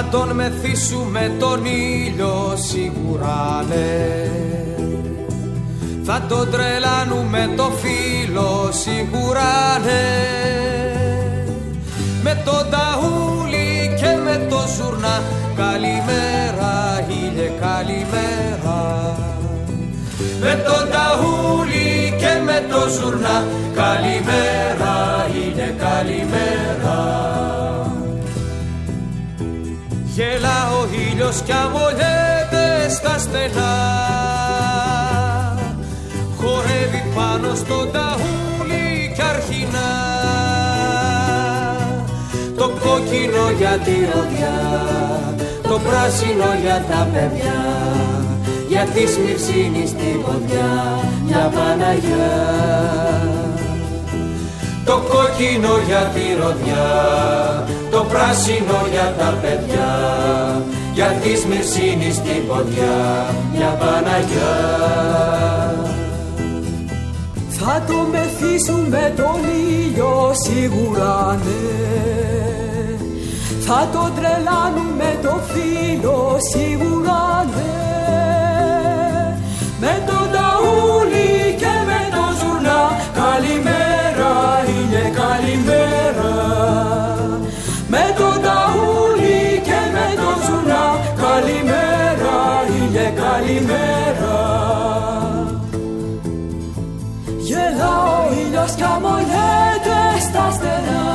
Θα τον μεθύσουμε τον ήλιο σίγουρα ναι. Θα τον τρελάνουμε το φίλο σίγουρα ναι. Με τον ταούλι και με το ζουρνά Καλημέρα ήλιε καλημέρα. Με τον ταούλι και με το ζουρνά Καλημέρα ήλιε καλημέρα ήλιος κι αμολιέται στα στενά. Χορεύει πάνω στο ταούλι κι αρχινά. Το κόκκινο για τη ροδιά Το πράσινο για τα παιδιά. Για τη σμυρσίνη στην ποδιά Μια Παναγιά. Το κόκκινο για τη ροδιά, το πράσινο για τα παιδιά, για τη σμυρσίνη στην ποδιά, μια Παναγιά. Θα το μεθύσουμε τον ήλιο σίγουρα ναι Θα το τρελάνουμε το φίλο σίγουρα ναι ήλιος κι αμολιέται στα στενά.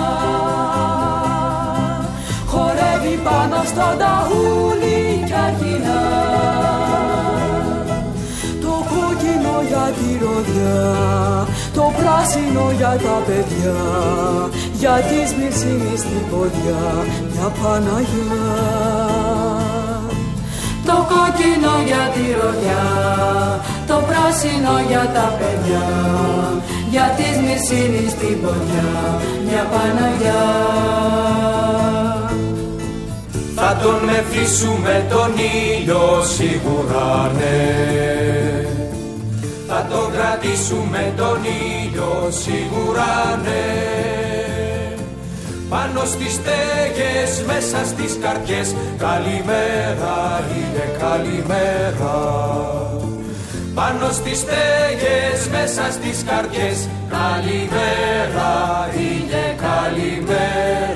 Χορεύει πάνω στο ταούλι κι αρχινά. Το κόκκινο για τη ροδιά Το πράσινο για τα παιδιά. Για τη σμυρσίνη στην ποδιά Μια Παναγιά Το κόκκινο για τη ροδιά Το πράσινο για τα παιδιά Για τη σμυρσίνη στην ποδιά Μια Παναγιά. Θα τον μεθύσουμε τον ήλιο σίγουρα ναι. Θα τον κρατήσουμε τον ήλιο σίγουρα ναι Πάνω στις στέγες, μέσα στις καρδιές. Καλημέρα ήλιε καλημέρα. Πάνω στις στέγες, μέσα στις καρδιές. Καλημέρα ήλιε καλημέρα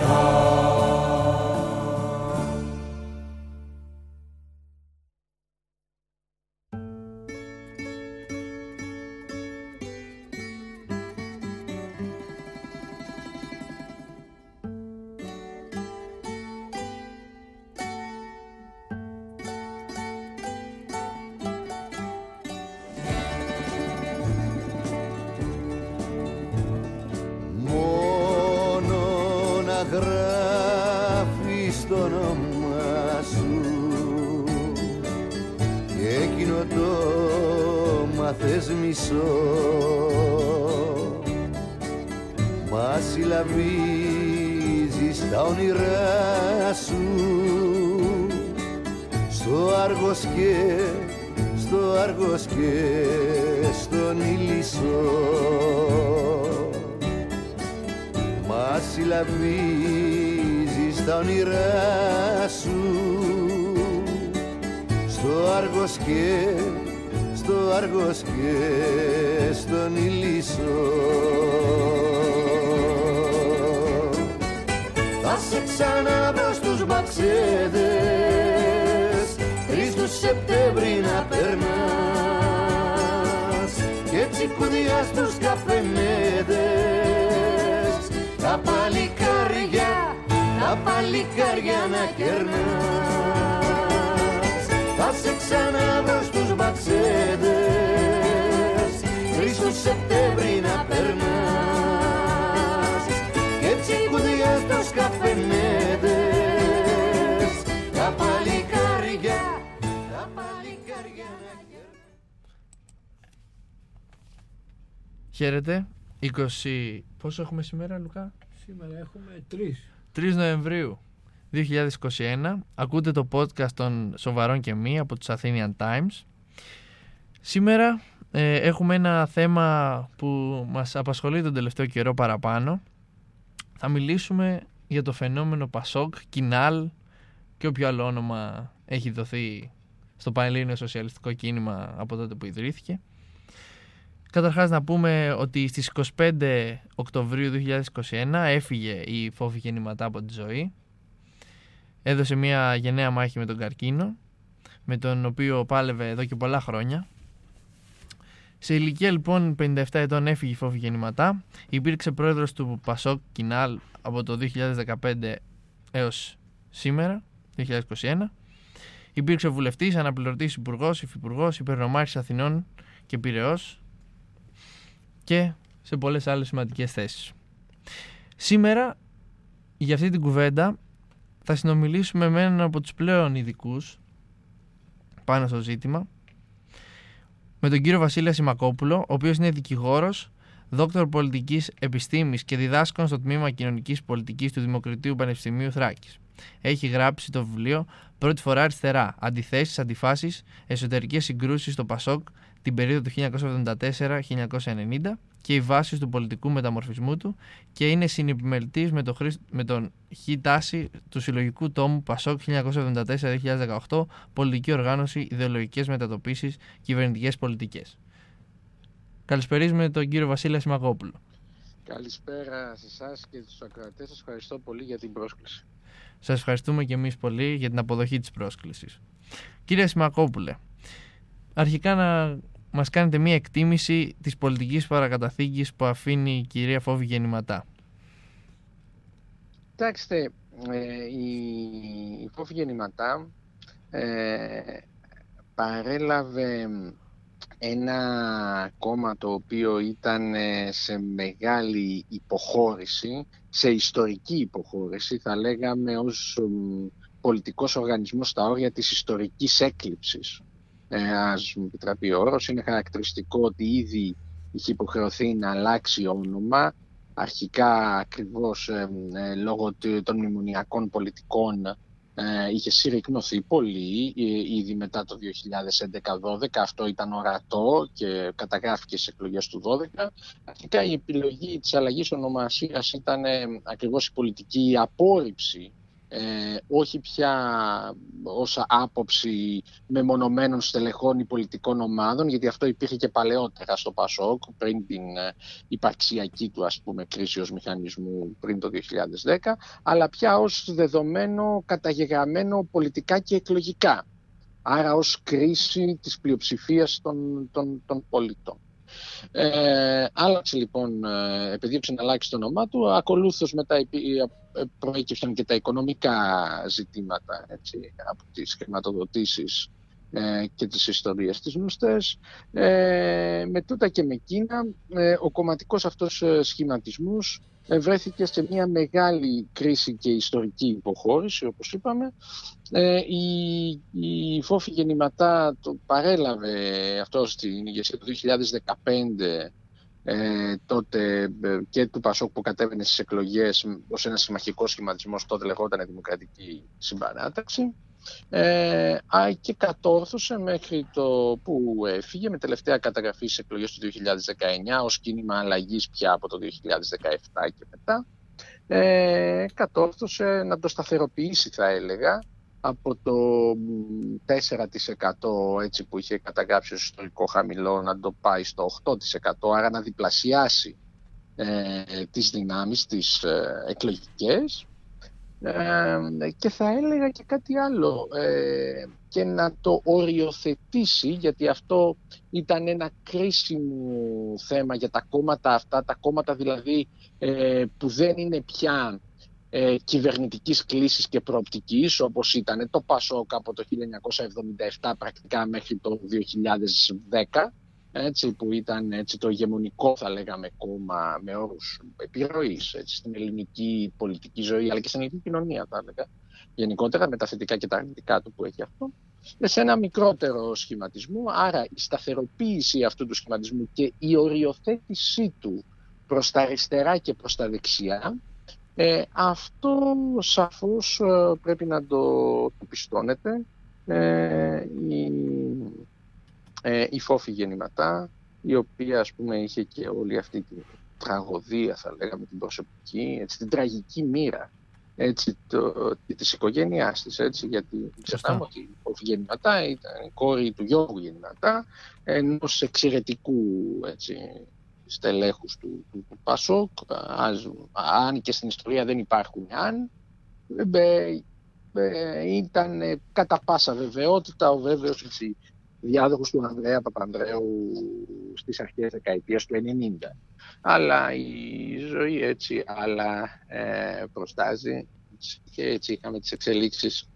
στο Άργος και στο Άργος και στον Ηλισσό Μα συλλαβίζεις τα όνειρά σου. Στο Άργος και στο Άργος και στον Ηλισσό Θα σε ξαναβρω στους μπαξέδες τρεις του Σεπτέμβρη να περνάς και τσικουδιά στους καφενέδες. Τα παλικάρια, τα παλικάρια να κερνάς. Θα σε ξαναβρω στους μπαξέδες. Τρεις του Σεπτέμβρη να περνάς και τσικουδιά στους καφενέδες Χαίρετε. 20... Πόσο έχουμε σήμερα, Λουκά; Σήμερα έχουμε τρεις. 3 Νοεμβρίου 2021. Ακούτε το podcast των Σοβαρών και Μη από τους Athenian Times. Σήμερα ε, έχουμε ένα θέμα που μας απασχολεί τον τελευταίο καιρό παραπάνω. Θα μιλήσουμε για το φαινόμενο Πασόκ, Κινάλ, και όποιο άλλο όνομα έχει δοθεί στο Πανελλήνιο Σοσιαλιστικό Κίνημα από τότε που ιδρύθηκε. Καταρχάς να πούμε ότι στις 25 Οκτωβρίου 2021 έφυγε η Φόφη Γεννηματά από τη ζωή. Έδωσε μια γενναία μάχη με τον καρκίνο, με τον οποίο πάλευε εδώ και πολλά χρόνια. Σε ηλικία λοιπόν 57 ετών έφυγε η Φόφη Γεννηματά. Υπήρξε πρόεδρος του Πασόκ Κινάλ από το 2015 έως σήμερα, 2021. Υπήρξε βουλευτής, αναπληρωτής υπουργός, υφυπουργός, υπερνομάρχης Αθηνών και Πυραιός και σε πολλές άλλες σημαντικές θέσεις. Σήμερα για αυτή την κουβέντα θα συνομιλήσουμε με έναν από τους πλέον ειδικούς πάνω στο ζήτημα με τον κύριο Βασίλεια Σιμακόπουλο, ο οποίος είναι δικηγόρος, δόκτωρ πολιτικής επιστήμης και διδάσκων στο τμήμα κοινωνικής πολιτικής του Δημοκρατίου Πανεπιστημίου Θράκης. Έχει γράψει το βιβλίο Πρώτη φορά αριστερά. Αντιθέσεις, αντιφάσεις, εσωτερικές συγκρούσεις στο Πασόκ την περίοδο του 1974-1990 και οι βάσεις του πολιτικού μεταμορφισμού του και είναι συνεπιμελητής με, το με τον Χ. Τάση του συλλογικού τόμου Πασόκ 1974-2018 Πολιτική Οργάνωση, Ιδεολογικές Μετατοπίσεις, Κυβερνητικές Πολιτικές. Καλησπερίζουμε τον κύριο Βασίλη Σιμακόπουλο. Καλησπέρα σε εσάς και τους ακροατές. Σας ευχαριστώ πολύ για την πρόσκληση. Σας ευχαριστούμε και εμείς πολύ για την αποδοχή της πρόσκλησης. Κύριε Σιμακόπουλε, αρχικά να μας κάνετε μία εκτίμηση της πολιτικής παρακαταθήκης που αφήνει η κυρία Φόβη Γεννηματά. Κοιτάξτε, ε, η, η Φόβη Γεννηματά ε, παρέλαβε ένα κόμμα το οποίο ήταν ε, σε μεγάλη υποχώρηση, σε ιστορική υποχώρηση, θα λέγαμε ως πολιτικός οργανισμός στα όρια της ιστορικής έκλειψης. Ε, ας μου επιτραπεί ο όρος, είναι χαρακτηριστικό ότι ήδη είχε υποχρεωθεί να αλλάξει όνομα, αρχικά ακριβώς ε, ε λόγω των μνημονιακών πολιτικών ε, είχε συρρυκνωθεί πολύ ε, ήδη μετά το 2011-12. Αυτό ήταν ορατό και καταγράφηκε στις εκλογές του 12. Αρχικά η επιλογή της αλλαγής ονομασίας ήταν ε, ακριβώς η πολιτική απόρριψη ε, όχι πια ως άποψη μεμονωμένων στελεχών ή πολιτικών ομάδων, γιατί αυτό υπήρχε και παλαιότερα στο ΠΑΣΟΚ, πριν την ε, υπαρξιακή του ας πούμε, κρίση ως μηχανισμού πριν το 2010, αλλά πια ως δεδομένο καταγεγραμμένο πολιτικά και εκλογικά. Άρα ως κρίση της πλειοψηφίας των, των, των πολιτών. Ε, άλλαξε λοιπόν, ε, επειδή να αλλάξει το όνομά του, ακολούθως μετά ε, προέκυψαν και τα οικονομικά ζητήματα έτσι, από τις χρηματοδοτήσεις ε, και τις ιστορίες της γνωστές. Ε, με τούτα και με Κίνα, ε, ο κομματικός αυτός σχηματισμός βρέθηκε σε μια μεγάλη κρίση και ιστορική υποχώρηση, όπως είπαμε. Ε, η, η Φόφη Γεννηματά το παρέλαβε αυτό στην ηγεσία του 2015 ε, τότε ε, και του Πασόκ που κατέβαινε στις εκλογές ως ένας συμμαχικός σχηματισμός, τότε λεγόταν Δημοκρατική Συμπαράταξη. Ε, και κατόρθωσε μέχρι το που έφυγε με τελευταία καταγραφή στις εκλογές του 2019 ως κίνημα αλλαγής πια από το 2017 και μετά ε, κατόρθωσε να το σταθεροποιήσει θα έλεγα από το 4% έτσι που είχε καταγράψει ως ιστορικό χαμηλό να το πάει στο 8% άρα να διπλασιάσει ε, τις δυνάμεις τις ε, εκλογικές. Και θα έλεγα και κάτι άλλο ε, και να το οριοθετήσει γιατί αυτό ήταν ένα κρίσιμο θέμα για τα κόμματα αυτά, τα κόμματα δηλαδή ε, που δεν είναι πια ε, κυβερνητικής κλίσης και προοπτικής όπως ήταν το ΠΑΣΟΚ από το 1977 πρακτικά μέχρι το 2010 έτσι, που ήταν έτσι, το ηγεμονικό θα λέγαμε κόμμα με όρους επιρροής έτσι, στην ελληνική πολιτική ζωή αλλά και στην ελληνική κοινωνία θα έλεγα γενικότερα με τα θετικά και τα αρνητικά του που έχει αυτό σε ένα μικρότερο σχηματισμό. Άρα η σταθεροποίηση αυτού του σχηματισμού και η οριοθέτησή του προς τα αριστερά και προς τα δεξιά ε, αυτό σαφώς ε, πρέπει να το, το πιστώνετε. Ε, η, ε, η Φόφη Γεννηματά, η οποία ας πούμε είχε και όλη αυτή την τραγωδία θα λέγαμε την προσωπική, έτσι, την τραγική μοίρα έτσι, το, της οικογένειάς της, έτσι, γιατί ξεχνάμε ότι ο Γεννηματά ήταν η κόρη του Γιώργου Γεννηματά, ενός εξαιρετικού έτσι, στελέχους του, του, του Πασόκ, αν και στην ιστορία δεν υπάρχουν αν, ε, ε, ήταν ε, κατά πάσα βεβαιότητα ο βέβαιος έτσι, διάδοχος του Ανδρέα Παπανδρέου στις αρχές δεκαετίας του 90. Αλλά η ζωή έτσι άλλα ε, προστάζει και έτσι είχαμε τις εξελίξεις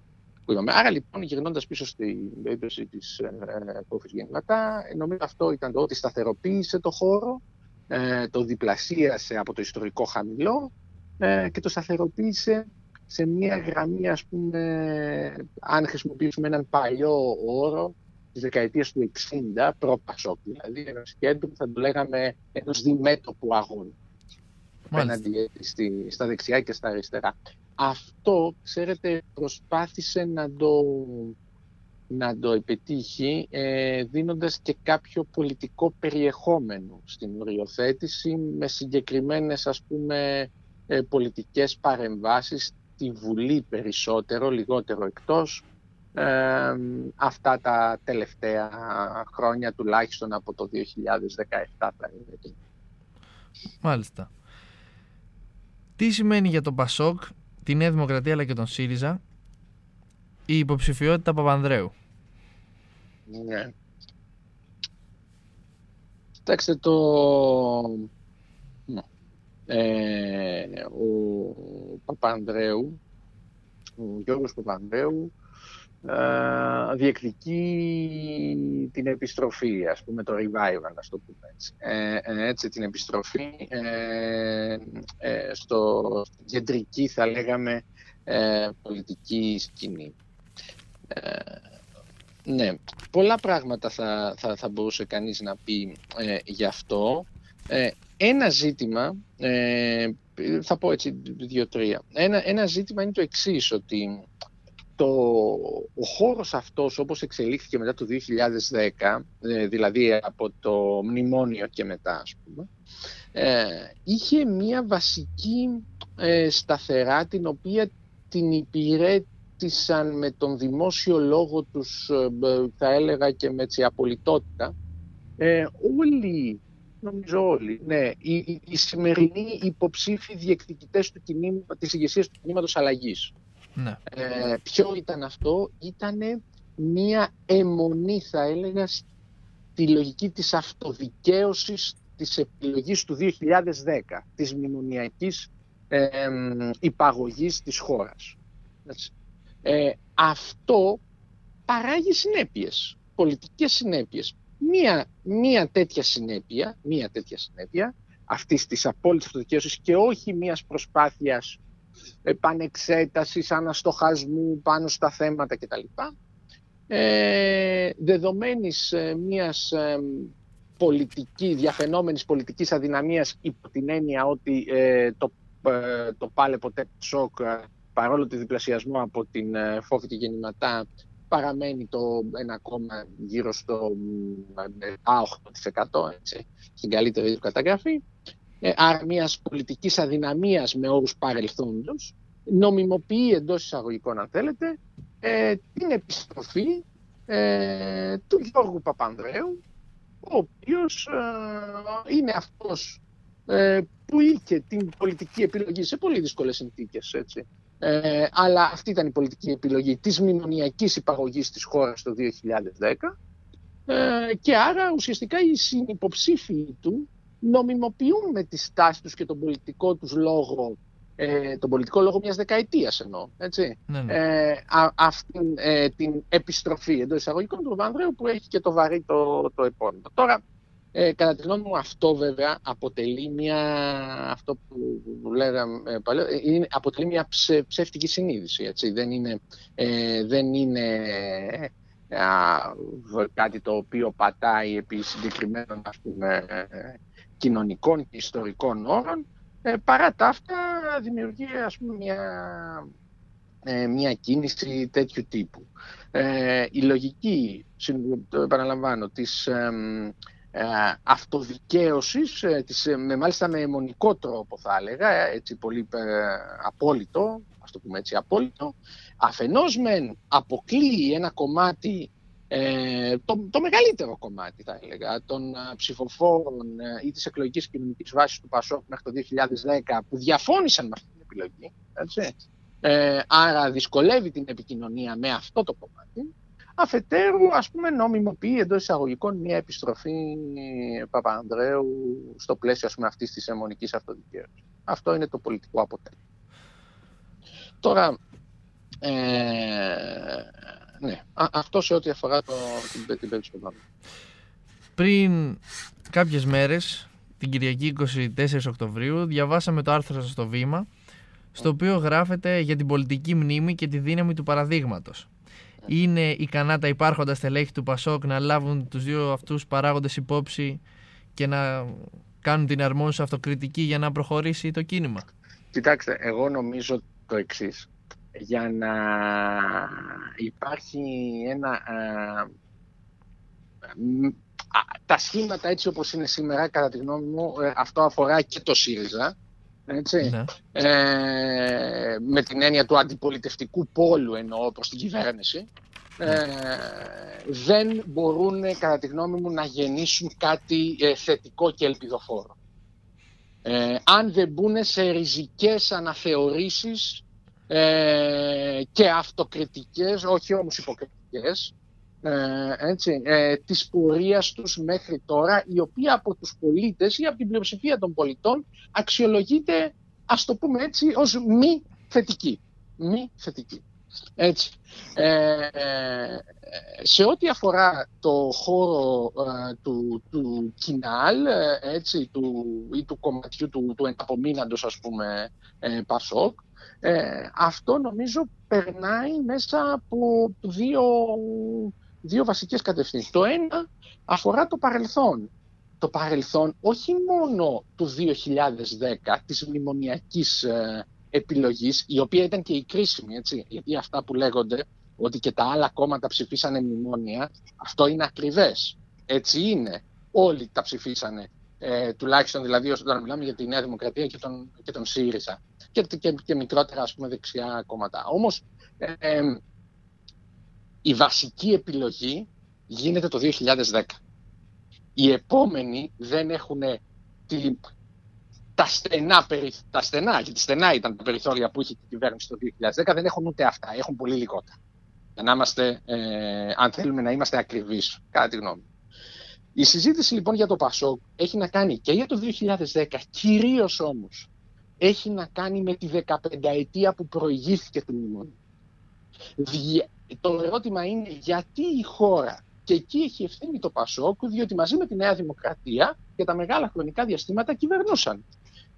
που είπαμε. Άρα λοιπόν γυρνώντας πίσω στην περίπτωση της ε, Κόφης Γεννηματά, νομίζω αυτό ήταν το ότι σταθεροποίησε το χώρο, ε, το διπλασίασε από το ιστορικό χαμηλό ε, και το σταθεροποίησε σε μια γραμμή, ας πούμε, αν χρησιμοποιήσουμε έναν παλιό όρο, της δεκαετίας του 60, προ-Πασόκ δηλαδή, ενό κέντρου, θα το λέγαμε ενός διμέτωπου αγώνα. Απέναντι στα δεξιά και στα αριστερά. Αυτό, ξέρετε, προσπάθησε να το, να το επιτύχει ε, δίνοντας και κάποιο πολιτικό περιεχόμενο στην οριοθέτηση με συγκεκριμένες ας πούμε ε, πολιτικές παρεμβάσεις στη Βουλή περισσότερο, λιγότερο εκτός αυτά τα τελευταία χρόνια τουλάχιστον από το 2017 Μάλιστα. Τι σημαίνει για τον Πασόκ, τη Νέα Δημοκρατία αλλά και τον ΣΥΡΙΖΑ η υποψηφιότητα Παπανδρέου; Ναι. Κοιτάξτε το... Ε, ο Παπανδρέου, ο Γιώργος Παπανδρέου ε, διεκδικεί την επιστροφή, ας πούμε το revival, ας το πούμε έτσι. Ε, ε έτσι την επιστροφή ε, ε, στο κεντρική, θα λέγαμε, πολιτική σκηνή. Ναι, πολλά πράγματα θα, θα, θα μπορούσε κανείς να πει γι' αυτό. ένα ζήτημα, θα πω έτσι δύο-τρία, ένα, ένα ζήτημα είναι το εξής, ότι το, ο χώρος αυτός όπως εξελίχθηκε μετά το 2010, ε, δηλαδή από το μνημόνιο και μετά ας πούμε, ε, είχε μια βασική ε, σταθερά την οποία την υπηρέτησαν με τον δημόσιο λόγο τους, θα έλεγα και με τη απολυτότητα, όλοι νομίζω όλοι. Ναι, οι, οι, σημερινοί υποψήφοι διεκδικητές του κινήμα, της ηγεσίας του κινήματος αλλαγής. Ναι. Ε, ποιο ήταν αυτό, ήταν μία αιμονή θα έλεγα στη λογική της αυτοδικαίωσης της επιλογής του 2010, της μνημονιακής ε, υπαγωγής της χώρας. Ε, αυτό παράγει συνέπειες, πολιτικές συνέπειες. Μία, μία τέτοια συνέπεια, μία τέτοια συνέπεια αυτής της απόλυτης αυτοδικαίωσης και όχι μίας προσπάθειας επανεξέτασης, αναστοχασμού πάνω στα θέματα κτλ. Ε, δεδομένης ε, μιας ε, πολιτική, διαφαινόμενης πολιτικής αδυναμίας υπό την έννοια ότι ε, το, ε, το πάλε ποτέ σοκ παρόλο τη διπλασιασμό από την ε, φόβη και γεννηματά παραμένει το ένα κόμμα γύρω στο 8% έτσι, στην καλύτερη του καταγραφή ε, άρα μιας πολιτικής αδυναμίας με όρους παρελθόντος, νομιμοποιεί εντός εισαγωγικών αν θέλετε ε, την επιστροφή ε, του Γιώργου Παπανδρέου ο οποίος ε, είναι αυτός ε, που είχε την πολιτική επιλογή σε πολύ δύσκολες συνθήκες έτσι. Ε, αλλά αυτή ήταν η πολιτική επιλογή της μνημονιακής υπαγωγής της χώρας το 2010 και άρα ουσιαστικά οι συνυποψήφοι του νομιμοποιούν με τη στάση τους και τον πολιτικό τους λόγο ε, τον πολιτικό λόγο μιας δεκαετίας εννοώ, έτσι. Ναι, ναι. Ε, αυτή ε, την επιστροφή εντός εισαγωγικών του Βανδρέου που έχει και το βαρύ το, το επόμενο. Τώρα, ε, κατά τη γνώμη μου αυτό βέβαια αποτελεί μια, αυτό που λέγαμε παλαιό, ε, είναι, αποτελεί μια ψε, ψεύτικη συνείδηση, έτσι. Δεν είναι, ε, δεν είναι κάτι το οποίο πατάει επί συγκεκριμένων ας πούμε, κοινωνικών και ιστορικών όρων, ε, παρά τα αυτά δημιουργεί ας πούμε μια, ε, μια κίνηση τέτοιου τύπου. Ε, η λογική, το επαναλαμβάνω, της ε, αυτοδικαίωσης, της, με, μάλιστα με αιμονικό τρόπο θα έλεγα, έτσι πολύ απόλυτο, ας το πούμε έτσι, απόλυτο. Αφενός μεν αποκλείει ένα κομμάτι, ε, το, το μεγαλύτερο κομμάτι θα έλεγα, των α, ψηφοφόρων ε, ή της εκλογικής κοινωνικής βάσης του ΠΑΣΟΚ μέχρι το 2010 που διαφώνησαν με αυτή την επιλογή. Έτσι. Ε, άρα δυσκολεύει την επικοινωνία με αυτό το κομμάτι. Αφετέρου, ας πούμε, νομιμοποιεί εντός εισαγωγικών μια επιστροφή Παπανδρέου στο πλαίσιο ας πούμε, αυτής της αιμονικής αυτοδικαίωσης. Αυτό είναι το πολιτικό αποτέλεσμα. Τώρα, ε, ναι, α, αυτό σε ό,τι αφορά το, την, την περίπτωση του Πριν κάποιες μέρες, την Κυριακή 24 Οκτωβρίου, διαβάσαμε το άρθρο σας στο Βήμα, στο οποίο γράφεται για την πολιτική μνήμη και τη δύναμη του παραδείγματος. Είναι ικανά τα υπάρχοντα στελέχη του Πασόκ να λάβουν τους δύο αυτούς παράγοντες υπόψη και να κάνουν την αρμόνιση αυτοκριτική για να προχωρήσει το κίνημα. Κοιτάξτε, εγώ νομίζω το εξής. Για να υπάρχει ένα... α, μ, α, τα σχήματα έτσι όπως είναι σήμερα, κατά τη γνώμη μου, ε, αυτό αφορά και το ΣΥΡΙΖΑ, έτσι, Ναι. ε, με την έννοια του αντιπολιτευτικού πόλου εννοώ προς την κυβέρνηση, ε, δεν μπορούν κατά τη γνώμη μου να γεννήσουν κάτι ε, θετικό και ελπιδοφόρο. Ε, αν δεν μπουν σε ριζικές αναθεωρήσεις ε, και αυτοκριτικές, όχι όμως υποκριτικές, ε, έτσι, ε, της πορείας τους μέχρι τώρα, η οποία από τους πολίτες ή από την πλειοψηφία των πολιτών αξιολογείται, ας το πούμε έτσι, ως μη θετική. Μη θετική. Έτσι. Ε, ε, σε ό,τι αφορά το χώρο ε, του, του κοινάλ ε, έτσι, του, ή του κομματιού του, του εναπομείναντος ας πούμε ε, Πασόκ ε, αυτό νομίζω περνάει μέσα από δύο, δύο βασικές κατευθύνσεις. Το ένα αφορά το παρελθόν. Το παρελθόν όχι μόνο του 2010 της μνημονιακής ε, επιλογής, η οποία ήταν και η κρίσιμη, έτσι, γιατί αυτά που λέγονται ότι και τα άλλα κόμματα ψηφίσανε μνημόνια, αυτό είναι ακριβές. Έτσι είναι. Όλοι τα ψηφίσανε. Ε, τουλάχιστον δηλαδή όταν μιλάμε για τη Νέα Δημοκρατία και τον, και τον ΣΥΡΙΖΑ και, και, και μικρότερα ας πούμε δεξιά κόμματα. Όμως ε, ε, η βασική επιλογή γίνεται το 2010. Οι επόμενοι δεν έχουν τη, τα στενά, περι, τα στενά, γιατί στενά ήταν τα περιθώρια που είχε η κυβέρνηση το 2010, δεν έχουν ούτε αυτά, έχουν πολύ λιγότερα. Για να είμαστε, ε, αν θέλουμε να είμαστε ακριβείς, κατά τη γνώμη. μου. Η συζήτηση λοιπόν για το ΠΑΣΟΚ έχει να κάνει και για το 2010, κυρίως όμως έχει να κάνει με τη 15 ετία που προηγήθηκε του μνημονίου. Δι- Το ερώτημα είναι γιατί η χώρα, και εκεί έχει ευθύνη το ΠΑΣΟΚ, διότι μαζί με τη Νέα Δημοκρατία για τα μεγάλα χρονικά διαστήματα κυβερνούσαν.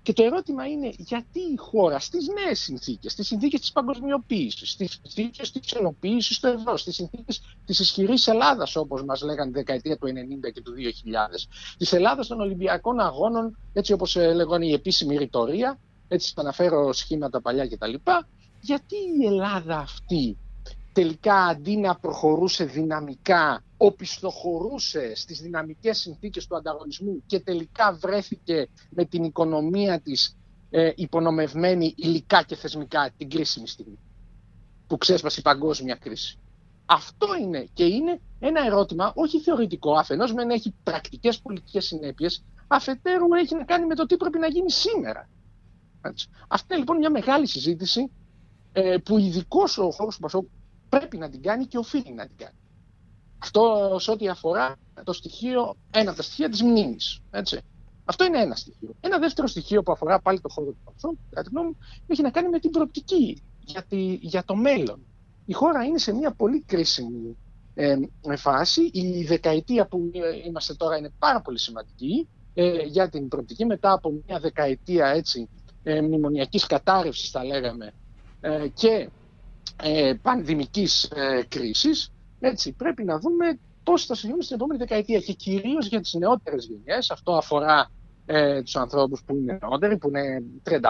Και το ερώτημα είναι γιατί η χώρα στις νέες συνθήκες, στις συνθήκες της παγκοσμιοποίησης, στις συνθήκες της ενοποίησης του ευρώ, στις συνθήκες της ισχυρής Ελλάδας όπως μας λέγανε τη δεκαετία του 90 και του 2000, της Ελλάδας των Ολυμπιακών Αγώνων, έτσι όπως ε, λέγανε η επίσημη ρητορία, έτσι θα αναφέρω σχήματα παλιά κτλ. Γιατί η Ελλάδα αυτή τελικά αντί να προχωρούσε δυναμικά, οπισθοχωρούσε στις δυναμικές συνθήκες του ανταγωνισμού και τελικά βρέθηκε με την οικονομία της ε, υπονομευμένη υλικά και θεσμικά την κρίσιμη στιγμή που ξέσπασε η παγκόσμια κρίση. Αυτό είναι και είναι ένα ερώτημα όχι θεωρητικό, αφενός μεν έχει πρακτικές πολιτικές συνέπειες, αφετέρου έχει να κάνει με το τι πρέπει να γίνει σήμερα. Έτσι. Αυτή είναι λοιπόν μια μεγάλη συζήτηση ε, που ειδικό ο χώρος του Πασόκ πρέπει να την κάνει και οφείλει να την κάνει. Αυτό σε ό,τι αφορά το στοιχείο, ένα από τα στοιχεία της μνήμης. Έτσι. Αυτό είναι ένα στοιχείο. Ένα δεύτερο στοιχείο που αφορά πάλι το χώρο του Πασόκ, κατά τη γνώμη μου, έχει να κάνει με την προοπτική για, τη, για το μέλλον. Η χώρα είναι σε μια πολύ κρίσιμη ε, φάση. Η δεκαετία που ε, είμαστε τώρα είναι πάρα πολύ σημαντική ε, για την προοπτική. Μετά από μια δεκαετία έτσι, ε, μνημονιακής κατάρρευσης, θα λέγαμε, ε, και ε, πανδημικής ε, κρίσης, έτσι, πρέπει να δούμε πώς θα συμβούν στην επόμενη δεκαετία και κυρίως για τις νεότερες γενιές. Αυτό αφορά ε, τους ανθρώπους που είναι νεότεροι, που είναι 35-30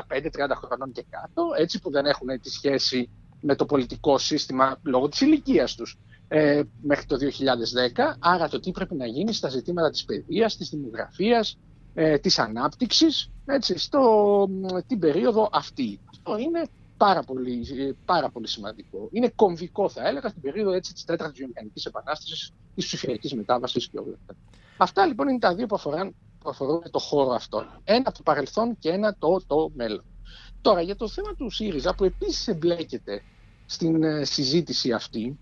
χρονών και κάτω, έτσι που δεν έχουν τη σχέση με το πολιτικό σύστημα λόγω της ηλικίας τους ε, μέχρι το 2010. Άρα το τι πρέπει να γίνει στα ζητήματα της παιδείας, της δημογραφίας, ε, της ανάπτυξης, έτσι, στο, την περίοδο αυτή. Αυτό είναι πάρα πολύ, ε, πάρα πολύ σημαντικό. Είναι κομβικό, θα έλεγα, στην περίοδο έτσι, της τέταρτης βιομηχανικής επανάστασης, της ψηφιακής μετάβασης και όλα αυτά. Αυτά λοιπόν είναι τα δύο που αφορούν, που αφορούν το χώρο αυτό. Ένα το παρελθόν και ένα το, το μέλλον. Τώρα, για το θέμα του ΣΥΡΙΖΑ, που επίσης εμπλέκεται στην ε, συζήτηση αυτή,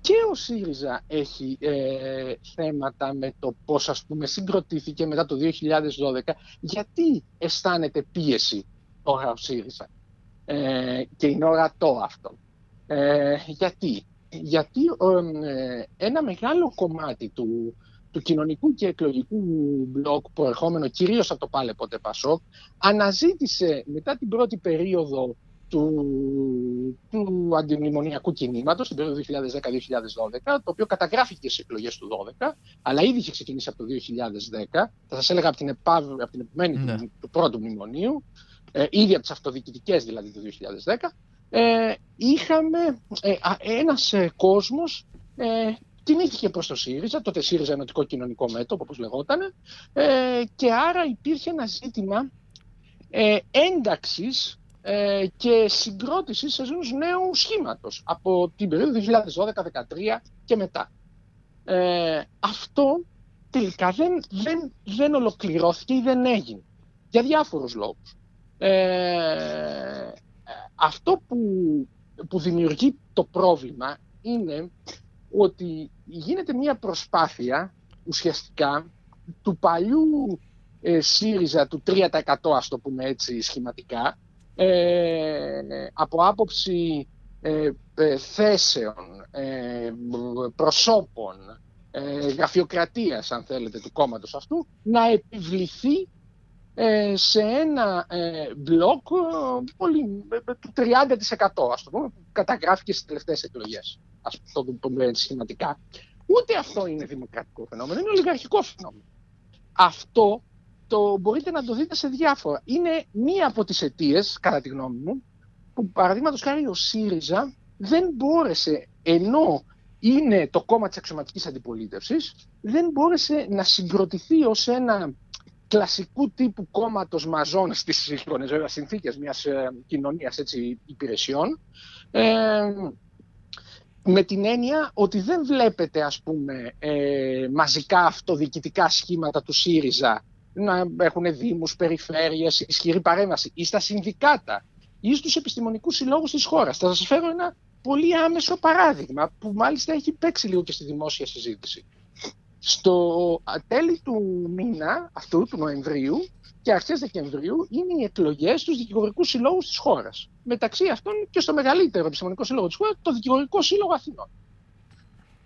και ο ΣΥΡΙΖΑ έχει ε, θέματα με το πώς ας πούμε συγκροτήθηκε μετά το 2012. Γιατί αισθάνεται πίεση τώρα ο ΣΥΡΙΖΑ; Ε, και είναι ορατό αυτό. Ε, γιατί; Γιατί ε, ένα μεγάλο κομμάτι του, του κοινωνικού και εκλογικού μπλοκ προερχόμενο κυρίως από το πάλε ποτέ Πασόκ αναζήτησε μετά την πρώτη περίοδο του, του αντιμνημονιακού κινήματος την περίοδο 2010-2012, το οποίο καταγράφηκε στις εκλογές του 2012, αλλά ήδη είχε ξεκινήσει από το 2010. Θα σας έλεγα από την, επάβ, από την επομένη ναι. του, του, πρώτου μνημονίου, ε, ήδη από τις αυτοδιοικητικές δηλαδή του 2010. Ε, είχαμε ε, ένας ε, κόσμος ε, κινήθηκε προς το ΣΥΡΙΖΑ, τότε ΣΥΡΙΖΑ Ενωτικό Κοινωνικό Μέτωπο όπως λεγόταν ε, και άρα υπήρχε ένα ζήτημα ε, ένταξης ε, και συγκρότησης σε ενός νέου σχήματος από την περίοδο 2012-2013 και μετά. Ε, αυτό τελικά δεν, δεν, δεν ολοκληρώθηκε ή δεν έγινε για διάφορους λόγους. Ε, αυτό που, που δημιουργεί το πρόβλημα είναι ότι γίνεται μια προσπάθεια ουσιαστικά του παλιού ε, ΣΥΡΙΖΑ του 3% ας το πούμε έτσι σχηματικά ε, από άποψη ε, ε θέσεων, ε, προσώπων, ε, γραφειοκρατίας αν θέλετε του κόμματος αυτού να επιβληθεί σε ένα μπλοκ πολύ, του 30% ας το πούμε, που καταγράφηκε στις τελευταίες εκλογές, ας το πούμε σχηματικά. Ούτε αυτό είναι δημοκρατικό φαινόμενο, είναι ολιγαρχικό φαινόμενο. Αυτό το μπορείτε να το δείτε σε διάφορα. Είναι μία από τις αιτίες, κατά τη γνώμη μου, που παραδείγματος χάρη ο ΣΥΡΙΖΑ δεν μπόρεσε, ενώ είναι το κόμμα της αξιωματικής αντιπολίτευσης, δεν μπόρεσε να συγκροτηθεί ως ένα κλασικού τύπου κόμματος μαζών στις σύγχρονες βέβαια συνθήκες μιας ε, κοινωνίας έτσι, υπηρεσιών, ε, με την έννοια ότι δεν βλέπετε ας πούμε ε, μαζικά αυτοδιοικητικά σχήματα του ΣΥΡΙΖΑ να έχουν δήμους, περιφέρειες, ισχυρή παρέμβαση ή στα συνδικάτα ή στους επιστημονικούς συλλόγους της χώρας. Θα σας φέρω ένα πολύ άμεσο παράδειγμα που μάλιστα έχει παίξει λίγο και στη δημόσια συζήτηση. Στο τέλη του μήνα αυτού, του Νοεμβρίου και αρχές Δεκεμβρίου, είναι οι εκλογές στους δικηγορικούς συλλόγους της χώρας. Μεταξύ αυτών και στο μεγαλύτερο επιστημονικό σύλλογο της χώρας, το Δικηγορικό Σύλλογο Αθηνών.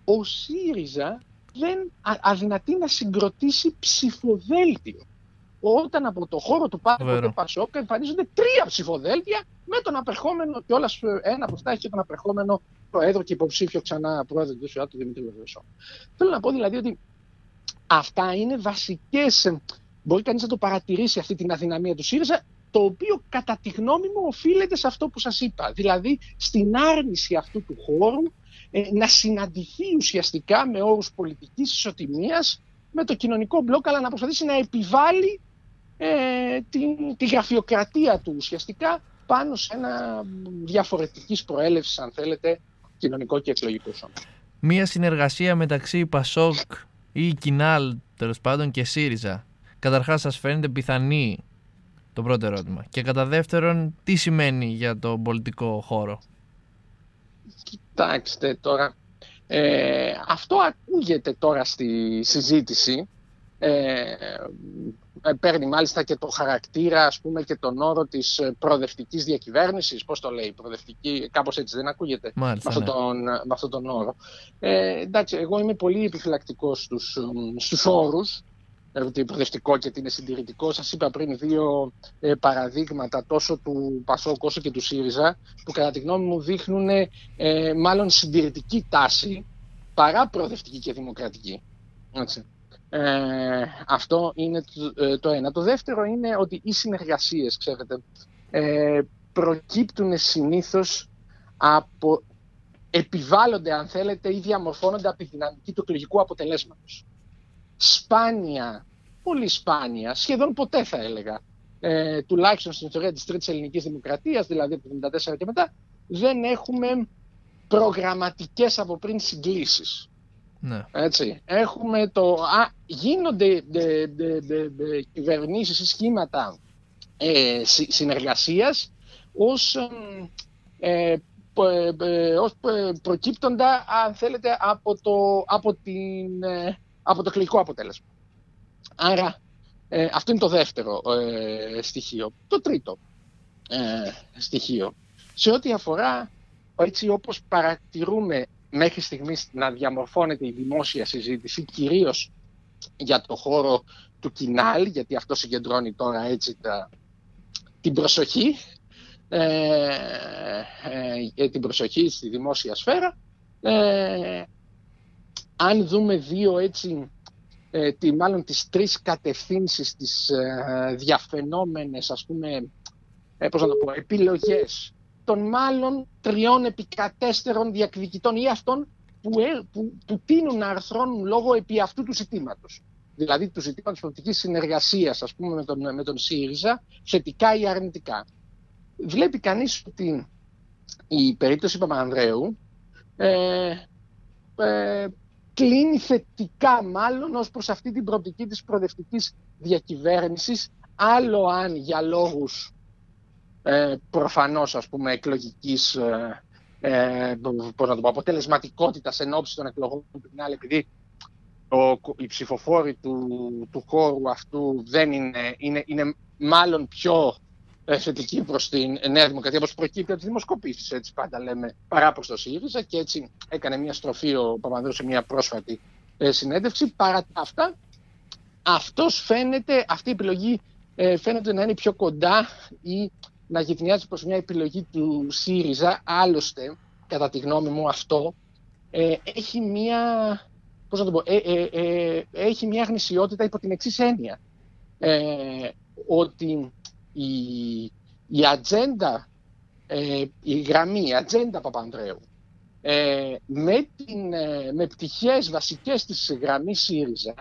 Ο ΣΥΡΙΖΑ δεν αδυνατεί να συγκροτήσει ψηφοδέλτιο. Όταν από το χώρο του Πάσο Πασόκ εμφανίζονται τρία ψηφοδέλτια με τον απερχόμενο και όλας ένα από αυτά έχει και τον απερχόμενο προέδρο και υποψήφιο ξανά πρόεδρο του ΣΥΑ, του Δημήτρη Βεβαισό. Θέλω να πω δηλαδή ότι αυτά είναι βασικές. Μπορεί κανείς να το παρατηρήσει αυτή την αδυναμία του ΣΥΡΙΖΑ, το οποίο κατά τη γνώμη μου οφείλεται σε αυτό που σας είπα. Δηλαδή στην άρνηση αυτού του χώρου ε, να συναντηθεί ουσιαστικά με όρους πολιτικής ισοτιμίας με το κοινωνικό μπλοκ, αλλά να προσπαθήσει να επιβάλλει ε, την, τη γραφειοκρατία του ουσιαστικά πάνω σε ένα διαφορετικής προέλευσης, αν θέλετε, κοινωνικό και εκλογικό σώμα. Μία συνεργασία μεταξύ Πασόκ ή Κινάλ, τέλος πάντων, και ΣΥΡΙΖΑ. Καταρχάς σας φαίνεται πιθανή το πρώτο ερώτημα. Και κατά δεύτερον, τι σημαίνει για τον πολιτικό χώρο; Κοιτάξτε τώρα, ε, αυτό ακούγεται τώρα στη συζήτηση. Ε, ε, παίρνει μάλιστα και το χαρακτήρα ας πούμε και τον όρο της προοδευτικής διακυβέρνησης πώς το λέει, προοδευτική, κάπως έτσι δεν ακούγεται μάλιστα, με, αυτόν ναι. τον, με αυτόν τον όρο ε, εντάξει, εγώ είμαι πολύ επιφυλακτικός στους, στους όρους ότι προοδευτικό και ότι είναι συντηρητικό. Σας είπα πριν δύο ε, παραδείγματα τόσο του Πασόκ όσο και του ΣΥΡΙΖΑ που κατά τη γνώμη μου δείχνουν ε, μάλλον συντηρητική τάση παρά προοδευτική και δημοκρατική. Έτσι. Ε, αυτό είναι το, ε, το ένα. Το δεύτερο είναι ότι οι συνεργασίες, ξέρετε, ε, προκύπτουν συνήθως από επιβάλλονται αν θέλετε ή διαμορφώνονται από τη δυναμική του εκλογικού αποτελέσματος σπάνια, πολύ σπάνια, σχεδόν ποτέ θα έλεγα, ε, τουλάχιστον στην ιστορία της Τρίτης Ελληνικής Δημοκρατίας, δηλαδή από το 1954 και μετά, δεν έχουμε προγραμματικές από πριν συγκλήσεις. Ναι. Έτσι. Έχουμε το. Α, γίνονται δε, δε, δε, δε, κυβερνήσεις ή σχήματα ε, συ- συνεργασίας ως, εμ, ε, π- ε, ως ε, προκύπτοντα, αν θέλετε, από το, από την, ε, από το εκλογικό αποτέλεσμα. Άρα, ε, αυτό είναι το δεύτερο ε, στοιχείο. Το τρίτο ε, στοιχείο. Σε ό,τι αφορά, έτσι όπως παρατηρούμε μέχρι στιγμής να διαμορφώνεται η δημόσια συζήτηση, κυρίως για το χώρο του κοινάλ, γιατί αυτό συγκεντρώνει τώρα έτσι τα, την προσοχή, ε, ε, την προσοχή στη δημόσια σφαίρα. Ε, αν δούμε δύο έτσι, ε, τη, μάλλον τις τρεις κατευθύνσεις, τις ε, διαφαινόμενες, ας πούμε, ε, πώς να το πω, επιλογές των μάλλον τριών επικατέστερων διακριτητών ή αυτών που, ε, που, που τείνουν να αρθρώνουν λόγο επί αυτού του ζητήματος. Δηλαδή του ζητήματος πολιτικής συνεργασίας, ας πούμε, με τον, με τον ΣΥΡΙΖΑ, θετικά ή αρνητικά. Βλέπει κανείς ότι η περίπτωση Παπανδρέου ε, ε, κλείνει θετικά μάλλον ως προς αυτή την προοπτική της προοδευτικής διακυβέρνησης, άλλο αν για λόγους ε, προφανώς ας πούμε εκλογικής ε, ε, πώς να το πω, αποτελεσματικότητας εν ώψη των εκλογών του την άλλη, επειδή ο, οι ψηφοφόροι του, του χώρου αυτού δεν είναι, είναι, είναι μάλλον πιο ε, θετικοί προς την Νέα Δημοκρατία όπως προκύπτει από τις δημοσκοπήσεις έτσι πάντα λέμε παρά προς το ΣΥΡΙΖΑ και έτσι έκανε μια στροφή ο Παπανδρέου σε μια πρόσφατη ε, συνέντευξη. Παρά τα αυτά αυτός φαίνεται, αυτή η επιλογή ε, φαίνεται να είναι πιο κοντά ή να γυρνιάζει προς μια επιλογή του ΣΥΡΙΖΑ. Άλλωστε, κατά τη γνώμη μου αυτό, ε, έχει μια, πώς να το πω, ε, ε, ε, έχει μια γνησιότητα υπό την εξής έννοια. Ε, ότι η, η ατζέντα, ε, η γραμμή, η ατζέντα Παπανδρέου, ε, με, την, ε, με πτυχές βασικές της γραμμής ΣΥΡΙΖΑ,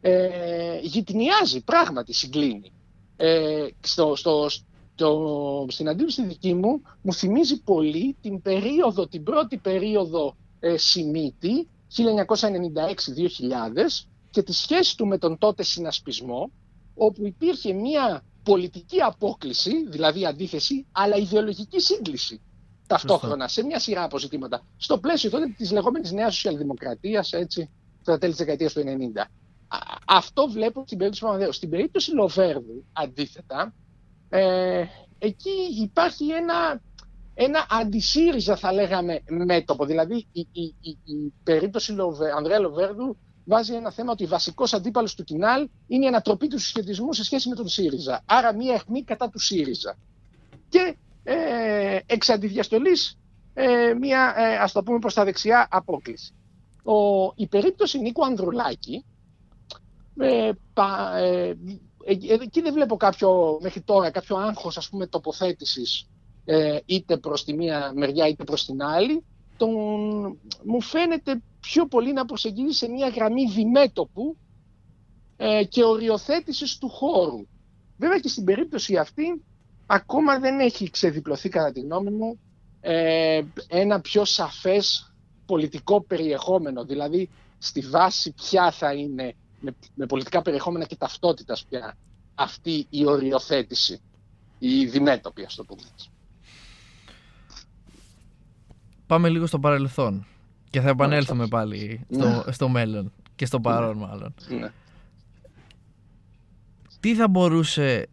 ε, γυτνιάζει, πράγματι συγκλίνει. Ε, στο, στο, το, στην αντίληψη δική μου, μου θυμίζει πολύ την περίοδο, την πρώτη περίοδο ε, Σιμίτη, 1996-2000, και τη σχέση του με τον τότε συνασπισμό, όπου υπήρχε μια πολιτική απόκληση, δηλαδή αντίθεση, αλλά ιδεολογική σύγκληση ταυτόχρονα σε μια σειρά από ζητήματα. Στο πλαίσιο τότε της λεγόμενης νέας σοσιαλδημοκρατίας, έτσι, στα τέλη της δεκαετίας του 90. Α, Αυτό βλέπω στην περίπτωση Παπανδρέου. Στην περίπτωση Λοβέρδου, αντίθετα, ε, εκεί υπάρχει ένα, ένα αντισύριζα θα λέγαμε μέτωπο. Δηλαδή η, η, η, η περίπτωση Λοβε, Ανδρέα Λοβέρδου βάζει ένα θέμα ότι βασικός αντίπαλος του Κινάλ είναι η ανατροπή του συσχετισμού σε σχέση με τον ΣΥΡΙΖΑ. Άρα μία αιχμή κατά του ΣΥΡΙΖΑ. Και ε, εξ αντιδιαστολής ε, μία, ε, ας το πούμε προς τα δεξιά, απόκληση. Ο, η περίπτωση Νίκου Ανδρουλάκη ε, πα, ε, εκεί δεν βλέπω κάποιο, μέχρι τώρα κάποιο άγχος ας πούμε τοποθέτησης ε, είτε προς τη μία μεριά είτε προς την άλλη τον, μου φαίνεται πιο πολύ να προσεγγίζει σε μια γραμμή διμέτωπου ε, και οριοθέτησης του χώρου. Βέβαια και στην περίπτωση αυτή ακόμα δεν έχει ξεδιπλωθεί κατά τη γνώμη μου ε, ένα πιο σαφές πολιτικό περιεχόμενο, δηλαδή στη βάση ποια θα είναι με, με πολιτικά περιεχόμενα και ταυτότητας πια αυτή η οριοθέτηση, η διμέτωπη, ας το πούμε. Πάμε λίγο στο παρελθόν και θα επανέλθουμε Μάλιστα. πάλι στο, στο μέλλον και στο παρόν μάλλον. Ναι. Τι θα μπορούσε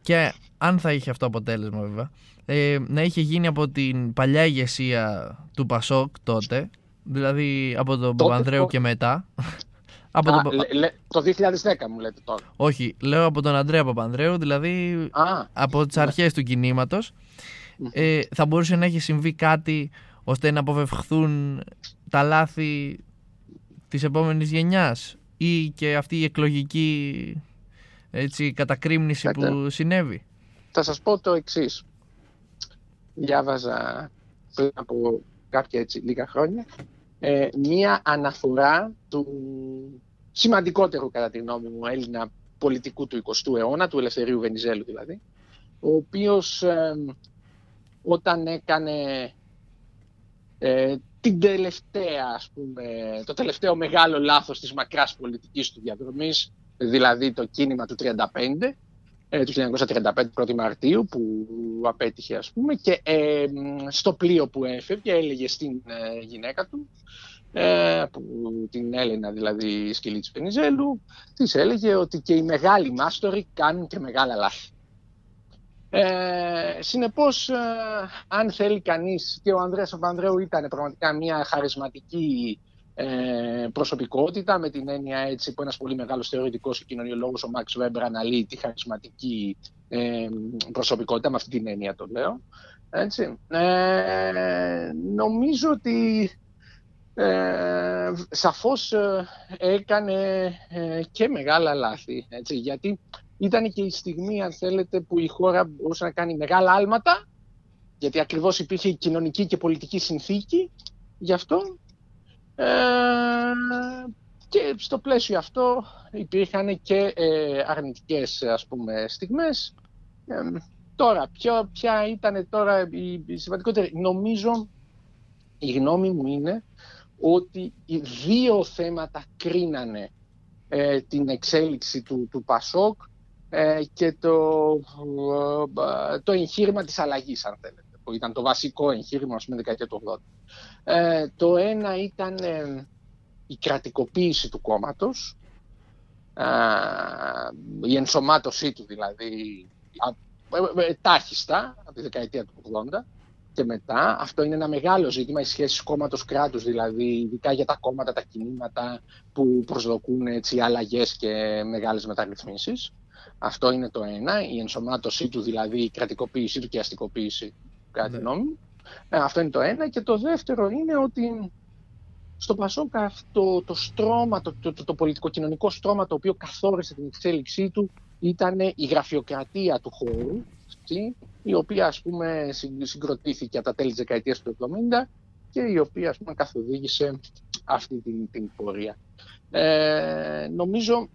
και αν θα είχε αυτό αποτέλεσμα βέβαια ε, να είχε γίνει από την παλιά ηγεσία του Πασόκ τότε δηλαδή από τον Τότε Παπανδρέου το- και μετά από Α, τον... λέ- λέ- το 2010 μου λέτε τώρα. όχι λέω από τον Αντρέα Παπανδρέου δηλαδή Α, από τις ναι. αρχές του κινήματος ε, θα μπορούσε να έχει συμβεί κάτι ώστε να αποφευχθούν τα λάθη της επόμενης γενιάς ή και αυτή η εκλογική έτσι, κατακρίμνηση Κατά- που συνέβη; θα σας πω το εξής. Διάβαζα πριν από κάποια έτσι λίγα χρόνια ε, μία αναφορά του σημαντικότερου κατά τη γνώμη μου Έλληνα πολιτικού του 20ου αιώνα, του Ελευθερίου Βενιζέλου δηλαδή, ο οποίος ε, όταν έκανε ε, την τελευταία, ας πούμε, το τελευταίο μεγάλο λάθος της μακράς πολιτικής του διαδρομής, δηλαδή το κίνημα του 35, ε, τους 1935 1η Μαρτίου που απέτυχε ας πούμε και ε, στο πλοίο που έφευγε έλεγε στην ε, γυναίκα του ε, που την Έλενα δηλαδή σκυλή της Πενιζέλου της έλεγε ότι και οι μεγάλοι μάστοροι κάνουν και μεγάλα λάθη. Ε, συνεπώς, ε, αν θέλει κανείς, και ο Ανδρέας Παπανδρέου ήταν πραγματικά μια χαρισματική ε, προσωπικότητα, με την έννοια έτσι που ένας πολύ μεγάλος θεωρητικός και κοινωνιολόγος, ο Μαξ Βέμπερ, αναλύει τη χαρισματική ε, προσωπικότητα, με αυτή την έννοια το λέω. Έτσι. Ε, νομίζω ότι ε, σαφώς ε, έκανε ε, και μεγάλα λάθη, έτσι, γιατί ήταν και η στιγμή, αν θέλετε, που η χώρα μπορούσε να κάνει μεγάλα άλματα, γιατί ακριβώς υπήρχε η κοινωνική και πολιτική συνθήκη γι' αυτό. Ε, και στο πλαίσιο αυτό υπήρχαν και ε, αρνητικές ας πούμε, στιγμές. Ε, τώρα, ποιο, ποια ήταν τώρα η, η σημαντικότερη; Νομίζω, η γνώμη μου είναι ότι οι δύο θέματα κρίνανε ε, την εξέλιξη του, του Πασόκ ε, και το, ε, το εγχείρημα της αλλαγής, αν θέλετε, που ήταν το βασικό εγχείρημα, ας πούμε, δεκαετία του 80. Ε, το ένα ήταν η κρατικοποίηση του κόμματος, η ενσωμάτωσή του δηλαδή, τάχιστα, από τη δεκαετία του 80, και μετά. Αυτό είναι ένα μεγάλο ζήτημα, οι σχέσεις κόμματο-κράτου, δηλαδή, ειδικά για τα κόμματα, τα κινήματα που προσδοκούν αλλαγές και μεγάλες μεταρρυθμίσεις. Αυτό είναι το ένα, η ενσωμάτωσή του, δηλαδή η κρατικοποίησή του και η αστικοποίηση, κάτι ναι. νόμιμο. Ε, αυτό είναι το ένα. Και το δεύτερο είναι ότι στο Πασόκ αυτό το στρώμα, το, το, το, το πολιτικο-κοινωνικό στρώμα το οποίο καθόρισε την εξέλιξή του ήταν η γραφειοκρατία του χώρου, η οποία ας πούμε συγκροτήθηκε από τα τέλη της δεκαετίας του 70 και η οποία ας πούμε καθοδήγησε αυτή την, την πορεία. Ε, νομίζω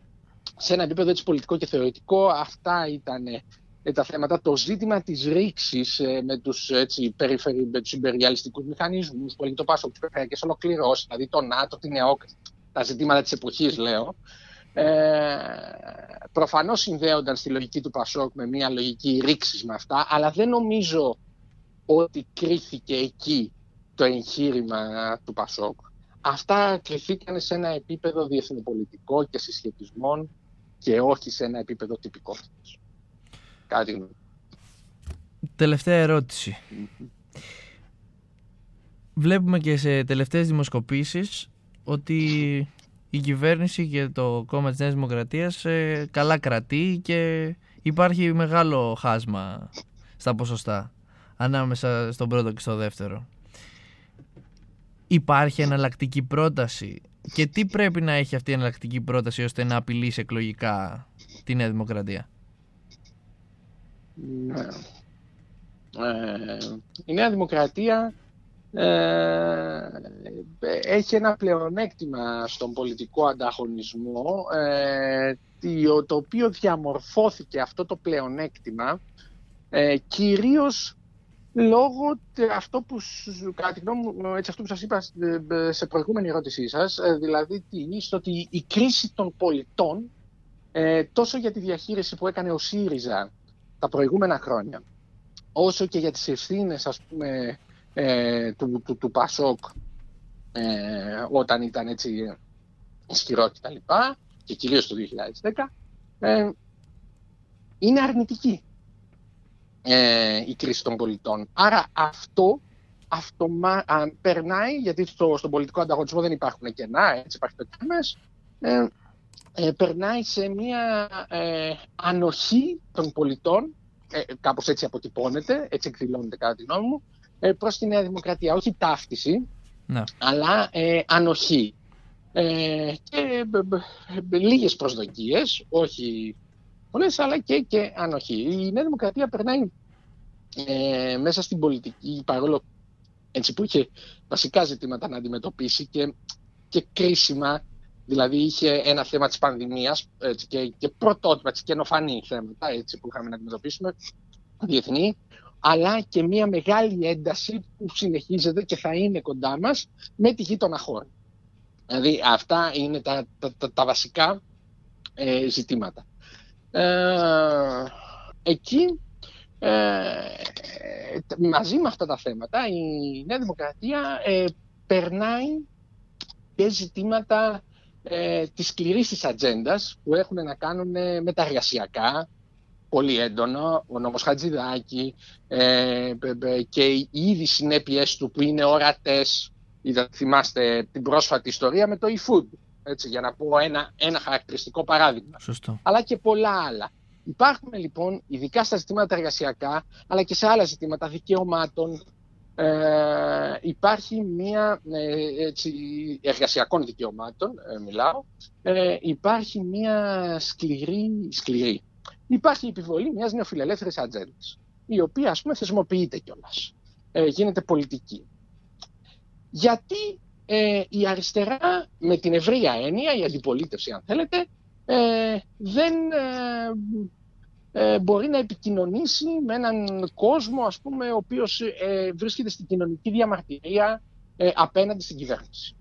σε ένα επίπεδο έτσι πολιτικό και θεωρητικό αυτά ήταν ε, τα θέματα. Το ζήτημα της ρήξης ε, με τους, έτσι, περιφερει, με τους υπεριαλιστικούς μηχανισμούς που έλεγε το Πάσο, τις περιφερειακές ολοκληρώσεις, δηλαδή το ΝΑΤΟ, την ΕΟΚ, τα ζητήματα της εποχής λέω, ε, προφανώς συνδέονταν στη λογική του Πασόκ με μια λογική ρήξης με αυτά, αλλά δεν νομίζω ότι κρίθηκε εκεί το εγχείρημα του Πασόκ. Αυτά κρυθήκαν σε ένα επίπεδο διεθνοπολιτικό και συσχετισμών και όχι σε ένα επίπεδο τυπικότητας. Κάτι Τελευταία ερώτηση. Βλέπουμε και σε τελευταίες δημοσκοπήσεις ότι η κυβέρνηση και το κόμμα της Νέας Δημοκρατίας ε, καλά κρατεί και υπάρχει μεγάλο χάσμα στα ποσοστά ανάμεσα στον πρώτο και στο δεύτερο. Υπάρχει εναλλακτική πρόταση και τι πρέπει να έχει αυτή η εναλλακτική πρόταση ώστε να απειλήσει εκλογικά τη Νέα Δημοκρατία; Ναι. Ε, η Νέα Δημοκρατία ε, έχει ένα πλεονέκτημα στον πολιτικό ανταγωνισμό ε, το οποίο διαμορφώθηκε αυτό το πλεονέκτημα ε, κυρίως λόγω αυτό που, κατά τη γνώμη μου, έτσι αυτό που σας είπα ε, σε προηγούμενη ερώτησή σας, ε, δηλαδή τι, ότι η κρίση των πολιτών τόσο για τη διαχείριση που έκανε ο ΣΥΡΙΖΑ τα προηγούμενα χρόνια, όσο και για τις ευθύνες ας πούμε ε, του, του, του Πασόκ ε, όταν ήταν έτσι ισχυρό και τα λοιπά και κυρίως το 2010 ε, είναι αρνητική ε, η κρίση των πολιτών. Άρα αυτό αυτομα, περνάει, γιατί στο, στον πολιτικό ανταγωνισμό δεν υπάρχουν κενά, έτσι υπάρχει το ε, ε, περνάει σε μια ε, ανοχή των πολιτών, ε, κάπως έτσι αποτυπώνεται, έτσι εκδηλώνεται κατά τη γνώμη μου, ε, προς τη Νέα Δημοκρατία. Όχι ταύτιση, ναι. αλλά ε, ανοχή. Ε, και ε, λίγες προσδοκίες, όχι πολλές, αλλά και, και ανοχή. Η Νέα Δημοκρατία περνάει ε, μέσα στην πολιτική, παρόλο έτσι, που είχε βασικά ζητήματα να αντιμετωπίσει και, και κρίσιμα Δηλαδή είχε ένα θέμα της πανδημίας έτσι, και, και πρωτότυπα, έτσι, καινοφανή θέματα έτσι, που είχαμε να αντιμετωπίσουμε, διεθνή, αλλά και μια μεγάλη ένταση που συνεχίζεται και θα είναι κοντά μας με τη γείτονα χώρα. Δηλαδή αυτά είναι τα, τα, τα, τα βασικά ε, ζητήματα. Ε, εκεί ε, μαζί με αυτά τα θέματα η Νέα Δημοκρατία ε, περνάει και ζητήματα ε, της σκληρής της ατζέντας που έχουν να κάνουν με τα εργασιακά, πολύ έντονο, ο νόμος Χατζηδάκη ε, και οι ήδη συνέπειες του που είναι ορατές, είδα, θυμάστε την πρόσφατη ιστορία με το e-food, έτσι, για να πω ένα, ένα χαρακτηριστικό παράδειγμα. Σωστό. Αλλά και πολλά άλλα. Υπάρχουν λοιπόν, ειδικά στα ζητήματα εργασιακά, αλλά και σε άλλα ζητήματα δικαιωμάτων, ε, υπάρχει μία, ε, έτσι, εργασιακών δικαιωμάτων, ε, μιλάω, ε, υπάρχει μία σκληρή, σκληρή. Υπάρχει η επιβολή μιας νεοφιλελεύθερης ατζέντας, η οποία ας πούμε θεσμοποιείται κιόλας. Ε, γίνεται πολιτική. Γιατί ε, η αριστερά με την ευρεία έννοια, η αντιπολίτευση αν θέλετε, ε, δεν ε, ε, μπορεί να επικοινωνήσει με έναν κόσμο ας πούμε, ο οποίος ε, βρίσκεται στην κοινωνική διαμαρτυρία ε, απέναντι στην κυβέρνηση.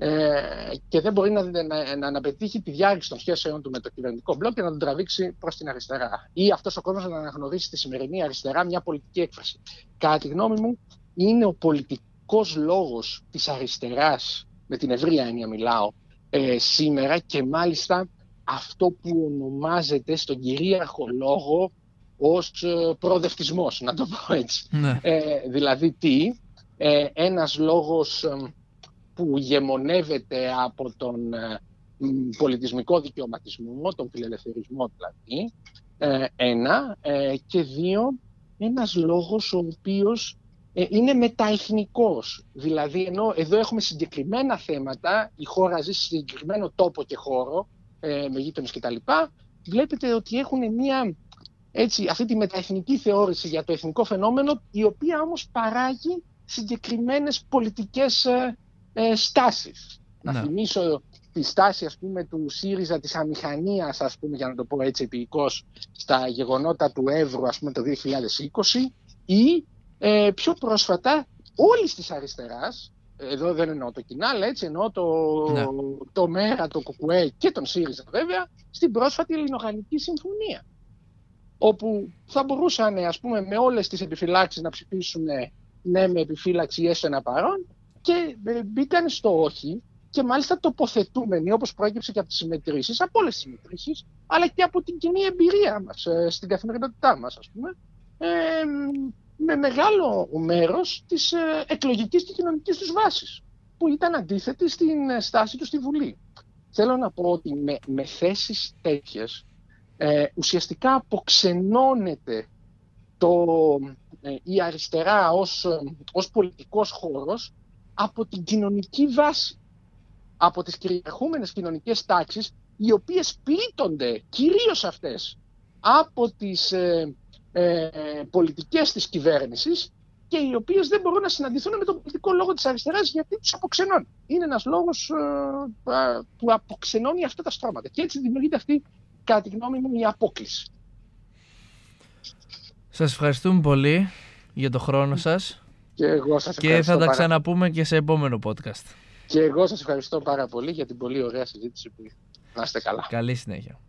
Ε, και δεν μπορεί να, να, να, να πετύχει τη διάρκεια των σχέσεων του με το κυβερνητικό μπλοκ και να τον τραβήξει προς την αριστερά. Ή αυτός ο κόσμος να αναγνωρίσει στη σημερινή αριστερά μια πολιτική έκφραση. Κατά τη γνώμη μου, είναι ο πολιτικός λόγος της αριστεράς, με την ευρία έννοια μιλάω, ε, σήμερα και μάλιστα αυτό που ονομάζεται στον κυρίαρχο λόγο ως ε, προοδευτισμός, να το πω έτσι. Ναι. Ε, δηλαδή τι, ε, ένας λόγος ε, που γεμονεύεται από τον ε, πολιτισμικό δικαιωματισμό, τον φιλελευθερισμό δηλαδή, ε, ένα, ε, και δύο, ένας λόγος ο οποίος είναι μεταεθνικός. Δηλαδή, ενώ εδώ έχουμε συγκεκριμένα θέματα, η χώρα ζει σε συγκεκριμένο τόπο και χώρο, με γείτονες κτλ. Βλέπετε ότι έχουν μια, έτσι, αυτή τη μεταεθνική θεώρηση για το εθνικό φαινόμενο, η οποία όμως παράγει συγκεκριμένες πολιτικές ε, στάσεις. Να Ναι. θυμίσω τη στάση ας πούμε, του ΣΥΡΙΖΑ της αμηχανίας, ας πούμε, για να το πω έτσι επίοικος, στα γεγονότα του Εύρου ας πούμε, το 2020 ή ε, πιο πρόσφατα όλης της αριστεράς, εδώ δεν εννοώ το κοινάλ, έτσι εννοώ το, Ναι. το ΜΕΡΑ, το ΚΚΕ και τον ΣΥΡΙΖΑ βέβαια, στην πρόσφατη Ελληνογαλλική Συμφωνία. Όπου θα μπορούσαν ας πούμε, με όλες τις επιφυλάξεις να ψηφίσουν ναι με επιφύλαξη ή έστω ένα παρόν και ε, μπήκαν στο όχι και μάλιστα τοποθετούμενοι όπως προέκυψε και από τις συμμετρήσεις, από όλες τις συμμετρήσεις, αλλά και από την κοινή εμπειρία μας ε, στην καθημερινότητά μας ας πούμε, ε, με μεγάλο μέρος της ε, εκλογικής και κοινωνικής τους βάσης, που ήταν αντίθετη στην ε, στάση τους στη Βουλή. Θέλω να πω ότι με, με θέσεις τέτοιες ε, ουσιαστικά αποξενώνεται το, ε, η αριστερά ως, ε, ως πολιτικός χώρος από την κοινωνική βάση, από τις κυριαρχούμενες κοινωνικές τάξεις, οι οποίες πλήττονται, κυρίως αυτές, από τις ε, ε, πολιτικές της κυβέρνησης και οι οποίες δεν μπορούν να συναντηθούν με τον πολιτικό λόγο της αριστεράς γιατί τους αποξενώνει. Είναι ένας λόγος ε, α, που αποξενώνει αυτά τα στρώματα. Και έτσι δημιουργείται αυτή, κατά τη γνώμη μου, η απόκληση. Σας ευχαριστούμε πολύ για το χρόνο σας Και εγώ σας και ευχαριστώ, θα τα πάρα... ξαναπούμε και σε επόμενο podcast. και εγώ σας ευχαριστώ πάρα πολύ για την πολύ ωραία συζήτηση που είχαμε. Να είστε καλά. Καλή συνέχεια.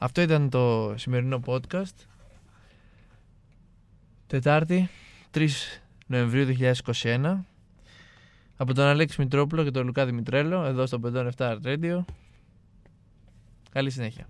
Αυτό ήταν το σημερινό podcast. Τετάρτη, 3 Νοεμβρίου 2021. Από τον Αλέξη Μητρόπουλο και τον Λουκά Δημητρέλο, εδώ στο 507 Radio. Καλή συνέχεια.